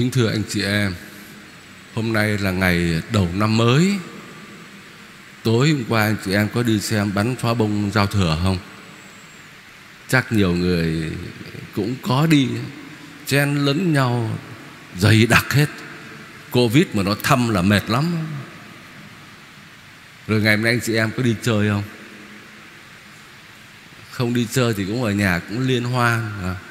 Kính thưa anh chị em, Hôm nay là ngày đầu năm mới Tối hôm qua anh chị em có đi xem bắn pháo bông giao thừa không? Chắc nhiều người cũng có đi, Chen lẫn nhau, Dày đặc hết Covid mà nó thăm là mệt lắm Rồi ngày hôm nay anh chị em có đi chơi không? Không đi chơi thì cũng ở nhà cũng liên hoan à.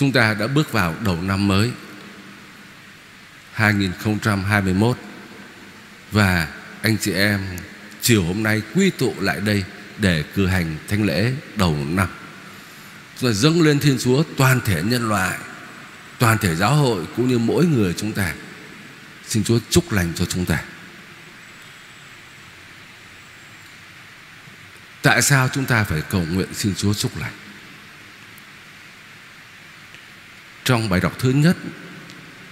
Chúng ta đã bước vào đầu năm mới 2021 Và anh chị em, chiều hôm nay quy tụ lại đây Để cử hành thánh lễ đầu năm. Rồi dâng lên Thiên Chúa toàn thể nhân loại, Toàn thể giáo hội cũng như mỗi người chúng ta. Xin Chúa chúc lành cho chúng ta. Tại sao chúng ta phải cầu nguyện xin Chúa chúc lành? Trong bài đọc thứ nhất.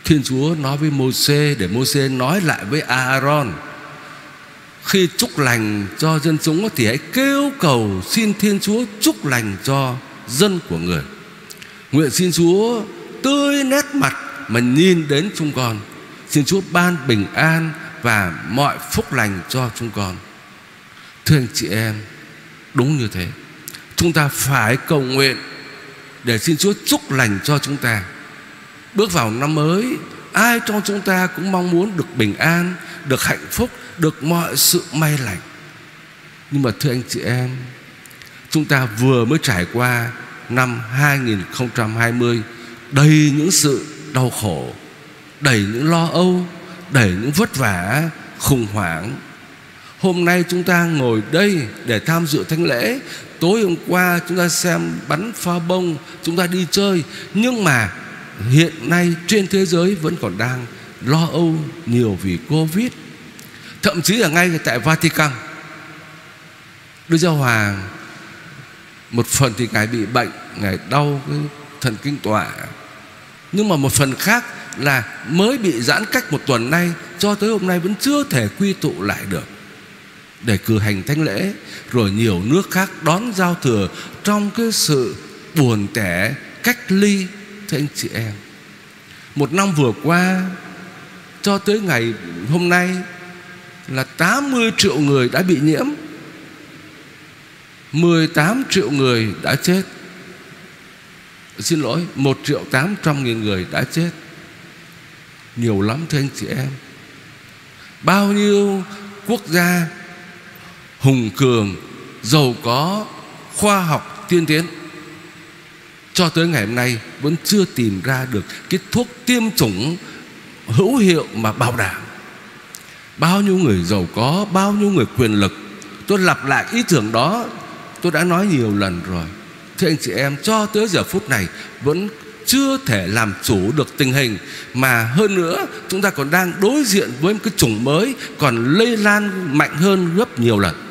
Thiên Chúa nói với Môsê Để Môsê nói lại với Aaron, Khi chúc lành cho dân chúng Thì hãy kêu cầu Xin Thiên Chúa chúc lành cho dân của người. Nguyện xin Chúa tươi nét mặt Mà nhìn đến chúng con. Xin Chúa ban bình an Và mọi phúc lành cho chúng con. Thưa anh chị em, Đúng như thế. Chúng ta phải cầu nguyện để xin Chúa chúc lành cho chúng ta. Bước vào năm mới, Ai trong chúng ta cũng mong muốn được bình an, Được hạnh phúc, Được mọi sự may lành. Nhưng mà thưa anh chị em, Chúng ta vừa mới trải qua Năm 2020 Đầy những sự đau khổ, Đầy những lo âu, Đầy những vất vả, Khủng hoảng. Hôm nay chúng ta ngồi đây để tham dự thánh lễ. Tối hôm qua chúng ta xem bắn pha bông, Chúng ta đi chơi. Nhưng mà hiện nay trên thế giới vẫn còn đang lo âu nhiều vì Covid. Thậm chí là ngay tại Vatican. Đức Giáo Hoàng, Một phần thì Ngài bị bệnh, Ngài đau cái thần kinh tọa. Nhưng mà một phần khác là mới bị giãn cách một tuần nay, Cho tới hôm nay vẫn chưa thể quy tụ lại được để cử hành thánh lễ, rồi nhiều nước khác đón giao thừa trong cái sự buồn tẻ cách ly. Thưa anh chị em, một năm vừa qua cho tới ngày hôm nay là 80 triệu người đã bị nhiễm 18 triệu người đã chết. Xin lỗi 1 triệu 800 nghìn người đã chết. Nhiều lắm, thưa anh chị em. Bao nhiêu quốc gia hùng cường, giàu có, khoa học, tiên tiến. Cho tới ngày hôm nay, vẫn chưa tìm ra được cái thuốc tiêm chủng hữu hiệu mà bảo đảm. Bao nhiêu người giàu có, bao nhiêu người quyền lực, tôi lặp lại ý tưởng đó, tôi đã nói nhiều lần rồi. Thưa anh chị em, cho tới giờ phút này, vẫn chưa thể làm chủ được tình hình, mà hơn nữa, chúng ta còn đang đối diện với một cái chủng mới còn lây lan mạnh hơn gấp nhiều lần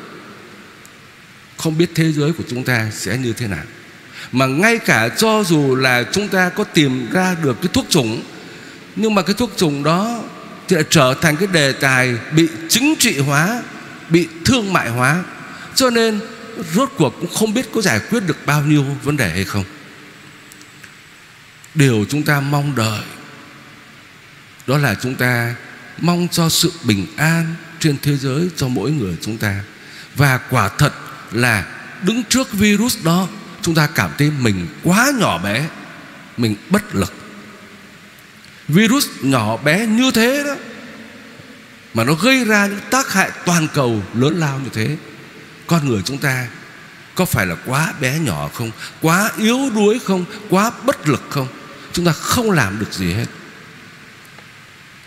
không biết thế giới của chúng ta sẽ như thế nào. Mà ngay cả cho dù là chúng ta có tìm ra được cái thuốc chủng, nhưng mà cái thuốc chủng đó thì lại trở thành cái đề tài bị chính trị hóa, bị thương mại hóa. Cho nên rốt cuộc cũng không biết có giải quyết được bao nhiêu vấn đề hay không. Điều chúng ta mong đợi, đó là chúng ta mong cho sự bình an trên thế giới cho mỗi người chúng ta. Và quả thật là đứng trước virus đó, chúng ta cảm thấy mình quá nhỏ bé, mình bất lực. Virus nhỏ bé như thế đó, mà nó gây ra những tác hại toàn cầu lớn lao như thế, con người chúng ta có phải là quá bé nhỏ không? Quá yếu đuối không? Quá bất lực không? Chúng ta không làm được gì hết.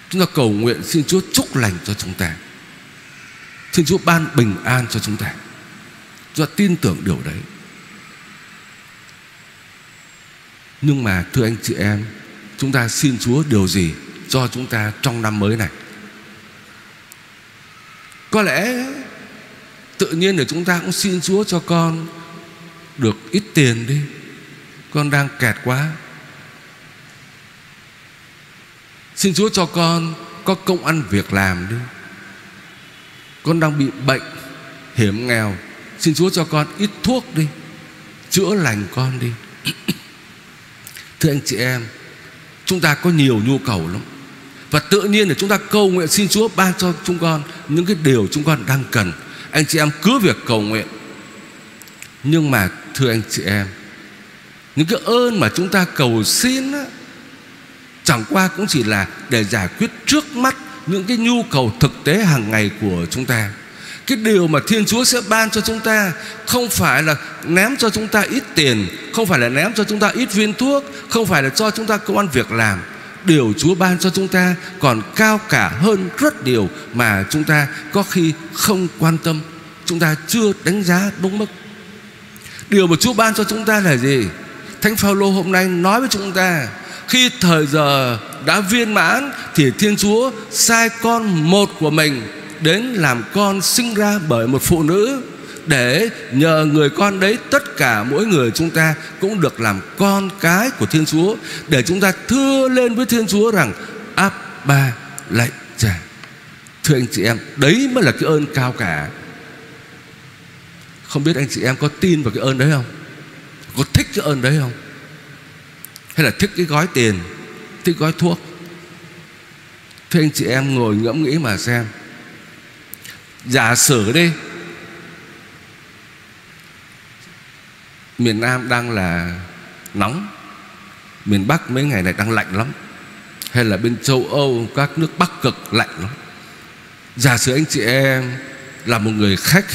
Chúng ta cầu nguyện xin Chúa chúc lành cho chúng ta. Xin Chúa ban bình an cho chúng ta do tin tưởng điều đấy. Nhưng mà, thưa anh chị em, chúng ta xin Chúa điều gì cho chúng ta trong năm mới này? Có lẽ tự nhiên để chúng ta cũng xin Chúa cho con được ít tiền đi. Con đang kẹt quá. Xin Chúa cho con có công ăn việc làm đi. Con đang bị bệnh, hiểm nghèo. Xin Chúa cho con ít thuốc đi Chữa lành con đi. Thưa anh chị em Chúng ta có nhiều nhu cầu lắm. Và tự nhiên là chúng ta cầu nguyện xin Chúa ban cho chúng con Những cái điều chúng con đang cần. Anh chị em cứ việc cầu nguyện. Nhưng mà thưa anh chị em Những cái ơn mà chúng ta cầu xin á, Chẳng qua cũng chỉ là để giải quyết trước mắt Những cái nhu cầu thực tế hàng ngày của chúng ta cái điều mà Thiên Chúa sẽ ban cho chúng ta Không phải là ném cho chúng ta ít tiền, Không phải là ném cho chúng ta ít viên thuốc, Không phải là cho chúng ta công ăn việc làm. Điều Chúa ban cho chúng ta Còn cao cả hơn rất điều Mà chúng ta có khi không quan tâm, Chúng ta chưa đánh giá đúng mức. Điều mà Chúa ban cho chúng ta là gì? Thánh Phaolô hôm nay nói với chúng ta, Khi thời giờ đã viên mãn Thì Thiên Chúa sai con một của mình đến làm con sinh ra bởi một phụ nữ để nhờ người con đấy tất cả mỗi người chúng ta cũng được làm con cái của Thiên Chúa, để chúng ta thưa lên với Thiên Chúa rằng, áp ba lạy cha. Thưa anh chị em, đấy mới là cái ơn cao cả. Không biết anh chị em có tin vào cái ơn đấy không? Có thích cái ơn đấy không? Hay là thích cái gói tiền, thích gói thuốc? Thưa anh chị em, ngồi ngẫm nghĩ mà xem. Giả sử đi, Miền Nam đang là nóng, Miền Bắc mấy ngày này đang lạnh lắm, Hay là bên châu Âu, Các nước Bắc cực lạnh lắm. Giả sử anh chị em Là một người khách,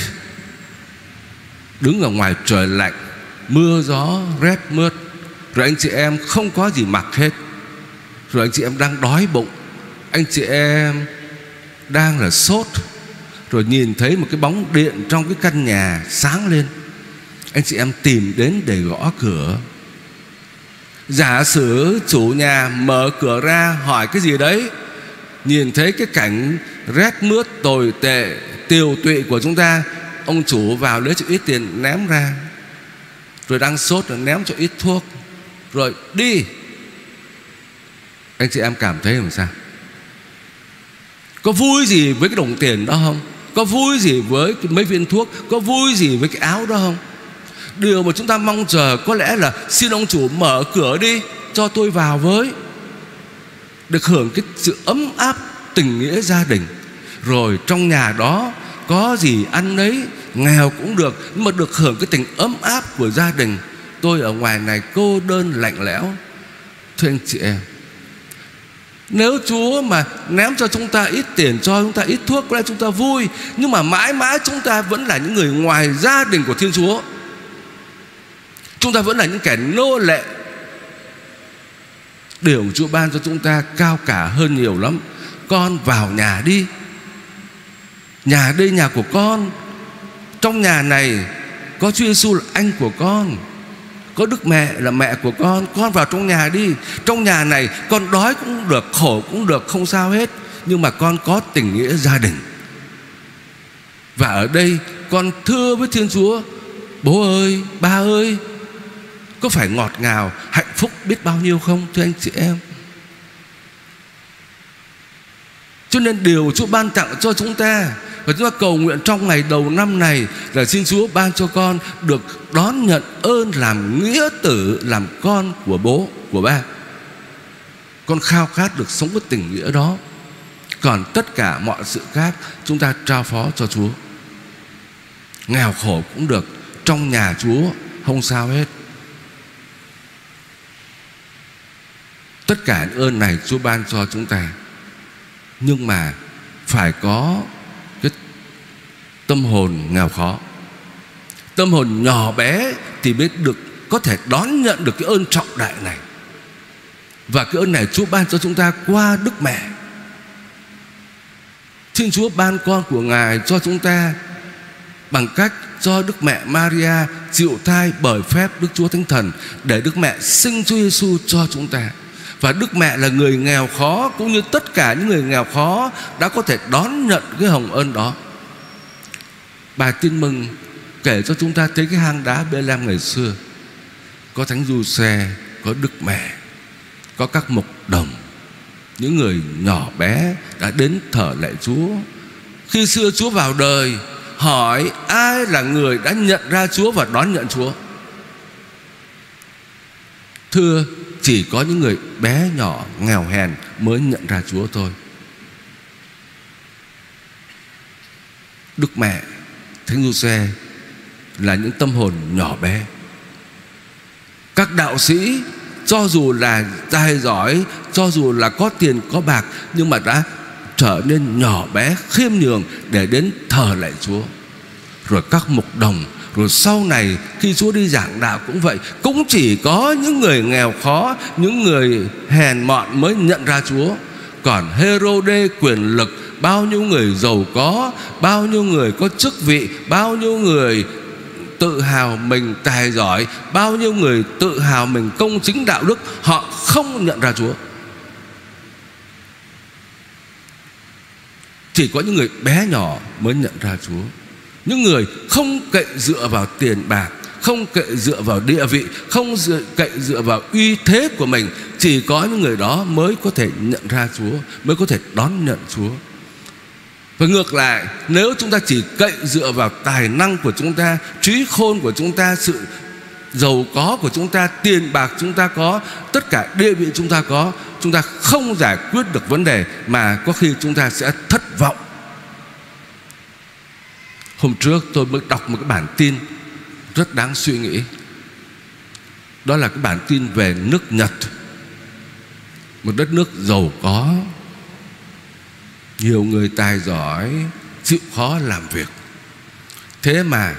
Đứng ở ngoài trời lạnh, Mưa gió, rét mướt, Rồi anh chị em không có gì mặc hết, Rồi anh chị em đang đói bụng, Anh chị em đang là sốt rồi nhìn thấy một cái bóng điện trong cái căn nhà sáng lên. Anh chị em tìm đến để gõ cửa. Giả sử chủ nhà mở cửa ra hỏi cái gì đấy, Nhìn thấy cái cảnh rét mướt tồi tệ Tiều tụy của chúng ta, Ông chủ vào lấy cho ít tiền ném ra. Rồi đang sốt rồi ném cho ít thuốc. Rồi đi. Anh chị em cảm thấy làm sao? Có vui gì với cái đồng tiền đó không? Có vui gì với mấy viên thuốc? Có vui gì với cái áo đó không? Điều mà chúng ta mong chờ Có lẽ là xin ông chủ mở cửa đi, Cho tôi vào với. Được hưởng cái sự ấm áp Tình nghĩa gia đình. Rồi trong nhà đó Có gì ăn nấy, Nghèo cũng được, Nhưng mà được hưởng cái tình ấm áp của gia đình. Tôi ở ngoài này cô đơn lạnh lẽo. Thưa anh chị em nếu Chúa mà ném cho chúng ta ít tiền, Cho chúng ta ít thuốc, Có lẽ chúng ta vui. Nhưng mà mãi mãi chúng ta vẫn là những người ngoài gia đình của Thiên Chúa. Chúng ta vẫn là những kẻ nô lệ. Điều Chúa ban cho chúng ta cao cả hơn nhiều lắm. Con vào nhà đi. Nhà đây, nhà của con. Trong nhà này Có Chúa Giêsu là anh của con có đức mẹ là mẹ của con Con vào trong nhà đi. Trong nhà này, con đói cũng được, Khổ cũng được, không sao hết. Nhưng mà con có tình nghĩa gia đình. Và ở đây, con thưa với Thiên Chúa, Bố ơi, ba ơi, Có phải ngọt ngào, Hạnh phúc biết bao nhiêu không, Thưa anh chị em? Cho nên điều Chúa ban tặng cho chúng ta và chúng ta cầu nguyện trong ngày đầu năm này Là xin Chúa ban cho con Được đón nhận ơn làm nghĩa tử, Làm con của bố, Của ba. Con khao khát được sống với tình nghĩa đó. Còn tất cả mọi sự khác, Chúng ta trao phó cho Chúa. Nghèo khổ cũng được, Trong nhà Chúa không sao hết. Tất cả những ơn này Chúa ban cho chúng ta. Nhưng mà phải có tâm hồn nghèo khó. Tâm hồn nhỏ bé thì biết được, có thể đón nhận được cái ơn trọng đại này. Và cái ơn này Chúa ban cho chúng ta qua Đức Mẹ. Thiên Chúa ban con của Ngài cho chúng ta Bằng cách cho Đức Mẹ Maria chịu thai bởi phép Đức Chúa Thánh Thần Để Đức Mẹ sinh Chúa Giêsu cho chúng ta. Và Đức Mẹ là người nghèo khó Cũng như tất cả những người nghèo khó Đã có thể đón nhận cái hồng ơn đó. Bài tin mừng kể cho chúng ta thấy cái hang đá Bê Lam ngày xưa. Có Thánh Du Xe, Có Đức Mẹ, Có các mục đồng. Những người nhỏ bé đã đến thờ lại Chúa. Khi xưa Chúa vào đời, Hỏi ai là người đã nhận ra Chúa và đón nhận Chúa? Thưa, Chỉ có những người bé nhỏ, nghèo hèn Mới nhận ra Chúa thôi. Đức mẹ Thánh Giuse Là những tâm hồn nhỏ bé. Các đạo sĩ, Cho dù là tài giỏi, Cho dù là có tiền, có bạc, Nhưng mà đã trở nên nhỏ bé, khiêm nhường Để đến thờ lại Chúa. Rồi các mục đồng, rồi sau này khi Chúa đi giảng đạo cũng vậy, Cũng chỉ có những người nghèo khó, Những người hèn mọn mới nhận ra Chúa. Còn Herode quyền lực Bao nhiêu người giàu có Bao nhiêu người có chức vị Bao nhiêu người tự hào mình tài giỏi Bao nhiêu người tự hào mình công chính đạo đức Họ không nhận ra Chúa. Chỉ có những người bé nhỏ mới nhận ra Chúa. Những người không cậy dựa vào tiền bạc Không cậy dựa vào địa vị Không dựa, cậy dựa vào uy thế của mình Chỉ có những người đó mới có thể nhận ra Chúa Mới có thể đón nhận Chúa và ngược lại, Nếu chúng ta chỉ cậy dựa vào tài năng của chúng ta, Trí khôn của chúng ta, Sự giàu có của chúng ta, Tiền bạc chúng ta có, Tất cả địa vị chúng ta có, Chúng ta không giải quyết được vấn đề Mà có khi chúng ta sẽ thất vọng. Hôm trước tôi mới đọc một cái bản tin Rất đáng suy nghĩ. Đó là cái bản tin về nước Nhật, Một đất nước giàu có. Nhiều người tài giỏi, Chịu khó làm việc. Thế mà,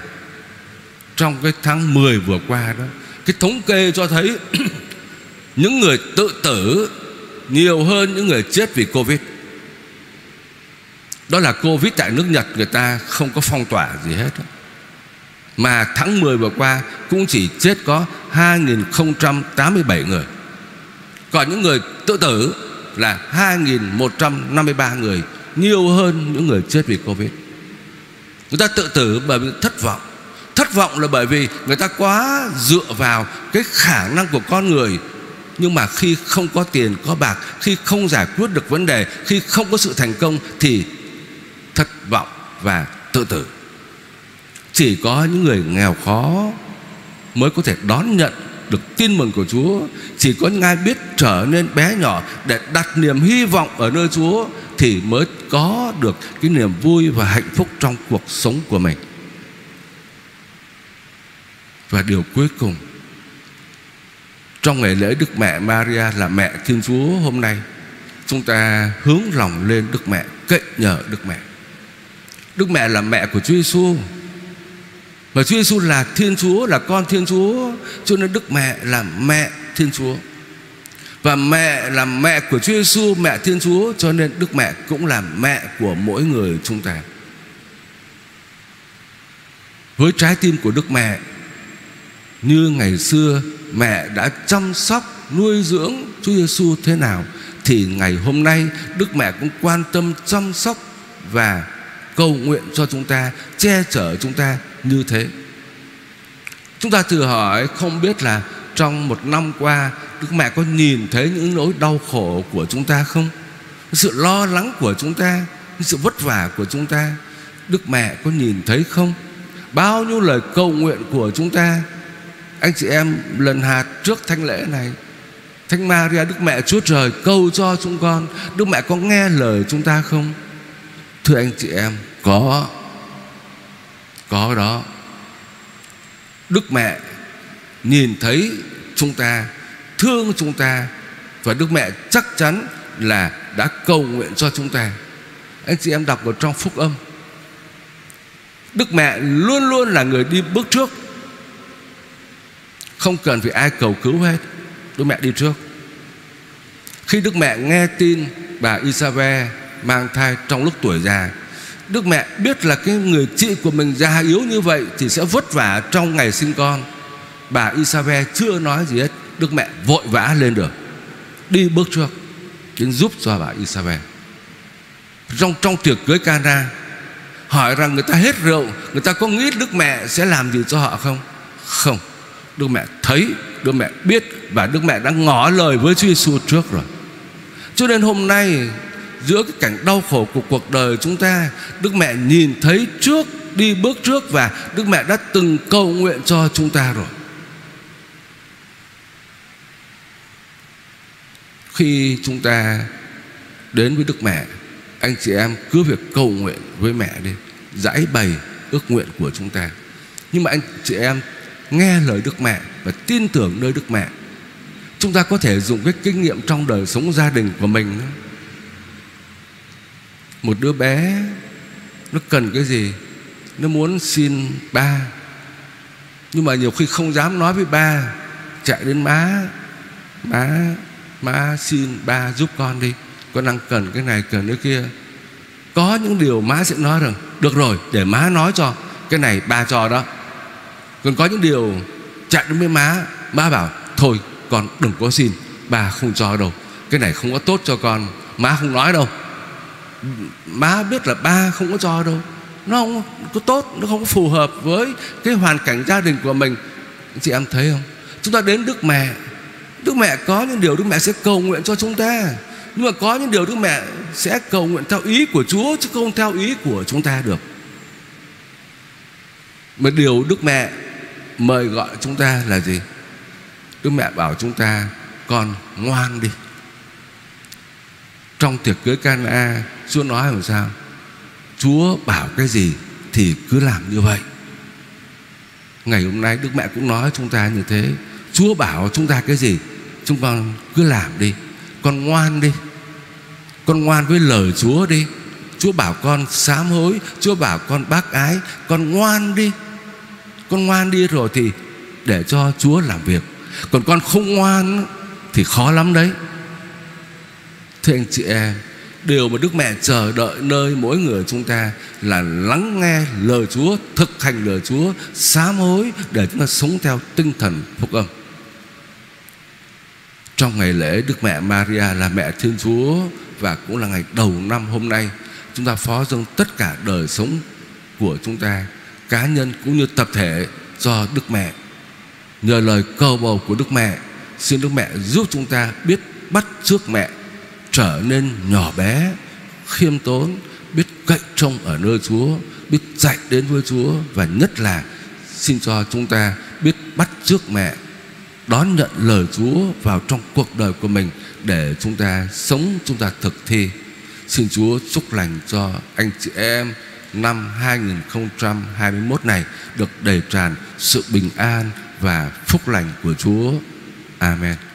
Trong cái tháng 10 vừa qua đó, Cái thống kê cho thấy Những người tự tử Nhiều hơn những người chết vì Covid. Đó là Covid tại nước Nhật người ta không có phong tỏa gì hết. Mà tháng 10 vừa qua Cũng chỉ chết có 2.087 người. Còn những người tự tử là 2.153 người, Nhiều hơn những người chết vì Covid. Người ta tự tử bởi vì thất vọng. Thất vọng là bởi vì người ta quá dựa vào Cái khả năng của con người. Nhưng mà khi không có tiền, có bạc, Khi không giải quyết được vấn đề, Khi không có sự thành công Thì thất vọng và tự tử. Chỉ có những người nghèo khó mới có thể đón nhận được tin mừng của Chúa, chỉ có những ai biết trở nên bé nhỏ để đặt niềm hy vọng ở nơi Chúa thì mới có được cái niềm vui và hạnh phúc trong cuộc sống của mình. Và điều cuối cùng, trong ngày lễ Đức Mẹ Maria là mẹ Thiên Chúa hôm nay, Chúng ta hướng lòng lên Đức Mẹ Cậy nhờ Đức Mẹ. Đức mẹ là mẹ của Chúa Giêsu và Chúa Giêsu là Thiên Chúa, Là con Thiên Chúa. Cho nên Đức mẹ là mẹ Thiên Chúa. Và mẹ là mẹ của Chúa Giêsu Mẹ Thiên Chúa, Cho nên Đức mẹ cũng là mẹ của mỗi người chúng ta. Với trái tim của Đức mẹ, Như ngày xưa Mẹ đã chăm sóc, Nuôi dưỡng Chúa Giêsu thế nào, Thì ngày hôm nay Đức mẹ cũng quan tâm chăm sóc Và cầu nguyện cho chúng ta, che chở chúng ta như thế. Chúng ta thử hỏi không biết là trong một năm qua, đức mẹ có nhìn thấy những nỗi đau khổ của chúng ta không? Sự lo lắng của chúng ta, sự vất vả của chúng ta, đức mẹ có nhìn thấy không? Bao nhiêu lời cầu nguyện của chúng ta. Anh chị em, lần hạt trước thánh lễ này, Thánh Maria, Đức Mẹ, Chúa Trời cầu cho chúng con, Đức Mẹ có nghe lời chúng ta không? Thưa anh chị em, Có. Có đó. Đức mẹ Nhìn thấy chúng ta, Thương chúng ta, Và Đức mẹ chắc chắn là Đã cầu nguyện cho chúng ta. Anh chị em đọc ở trong phúc âm. Đức mẹ luôn luôn là người đi bước trước. Không cần phải ai cầu cứu hết, Đức mẹ đi trước. Khi Đức mẹ nghe tin Bà Isabel mang thai trong lúc tuổi già Đức mẹ biết là cái người chị của mình già yếu như vậy Thì sẽ vất vả trong ngày sinh con. Bà Isabel chưa nói gì hết. Đức mẹ vội vã lên được Đi bước trước, Đến giúp cho bà Isabel. Trong trong tiệc cưới Cana, Hỏi rằng người ta hết rượu, Người ta có nghĩ Đức mẹ sẽ làm gì cho họ không? Không. Đức mẹ thấy, Đức mẹ biết Và Đức mẹ đã ngỏ lời với Chúa Giêsu trước rồi. Cho nên hôm nay giữa cái cảnh đau khổ của cuộc đời chúng ta, Đức mẹ nhìn thấy trước, Đi bước trước và Đức mẹ đã từng cầu nguyện cho chúng ta rồi. Khi chúng ta đến với Đức Mẹ, anh chị em cứ việc cầu nguyện với mẹ đi, giải bày ước nguyện của chúng ta. Nhưng mà anh chị em nghe lời Đức Mẹ và tin tưởng nơi Đức Mẹ, chúng ta có thể dùng cái kinh nghiệm trong đời sống gia đình của mình một đứa bé, nó cần cái gì, nó muốn xin ba. Nhưng mà nhiều khi không dám nói với ba, chạy đến má má má xin ba giúp con đi. Con đang cần cái này, cần cái kia. Có những điều má sẽ nói rằng, được rồi, để má nói cho cái này ba cho đó. Còn có những điều chạy đến với má má bảo, thôi, con đừng có xin, ba không cho đâu. Cái này không có tốt cho con. Má không nói đâu má biết là ba không có cho đâu. Nó không có tốt, nó không có phù hợp với cái hoàn cảnh gia đình của mình. Chị em thấy không? Chúng ta đến đức mẹ. Đức mẹ có những điều đức mẹ sẽ cầu nguyện cho chúng ta. Nhưng mà có những điều đức mẹ sẽ cầu nguyện theo ý của chúa chứ không theo ý của chúng ta được. Mà điều đức mẹ mời gọi chúng ta là gì? Đức mẹ bảo chúng ta, con ngoan đi. Trong tiệc cưới Cana Chúa nói làm sao? Chúa bảo cái gì Thì cứ làm như vậy. Ngày hôm nay Đức Mẹ cũng nói chúng ta như thế. Chúa bảo chúng ta cái gì? Chúng con cứ làm đi. Con ngoan đi. Con ngoan với lời Chúa đi. Chúa bảo con sám hối. Chúa bảo con bác ái. Con ngoan đi. Con ngoan đi rồi thì Để cho Chúa làm việc. Còn con không ngoan Thì khó lắm đấy. Thưa anh chị em Điều mà Đức Mẹ chờ đợi nơi mỗi người chúng ta Là lắng nghe lời Chúa, Thực hành lời Chúa, Sám hối để chúng ta sống theo tinh thần phúc âm. Trong ngày lễ, Đức Mẹ Maria là mẹ Thiên Chúa Và cũng là ngày đầu năm hôm nay, Chúng ta phó dâng tất cả đời sống của chúng ta, Cá nhân cũng như tập thể cho Đức Mẹ. Nhờ lời cầu bầu của Đức Mẹ, Xin Đức Mẹ giúp chúng ta biết bắt trước mẹ trở nên nhỏ bé, khiêm tốn, biết cậy trông ở nơi Chúa, biết chạy đến với Chúa và nhất là xin cho chúng ta biết bắt trước mẹ, đón nhận lời Chúa vào trong cuộc đời của mình để chúng ta sống, chúng ta thực thi xin Chúa chúc lành cho anh chị em năm 2021 này được đầy tràn sự bình an và phúc lành của Chúa. Amen.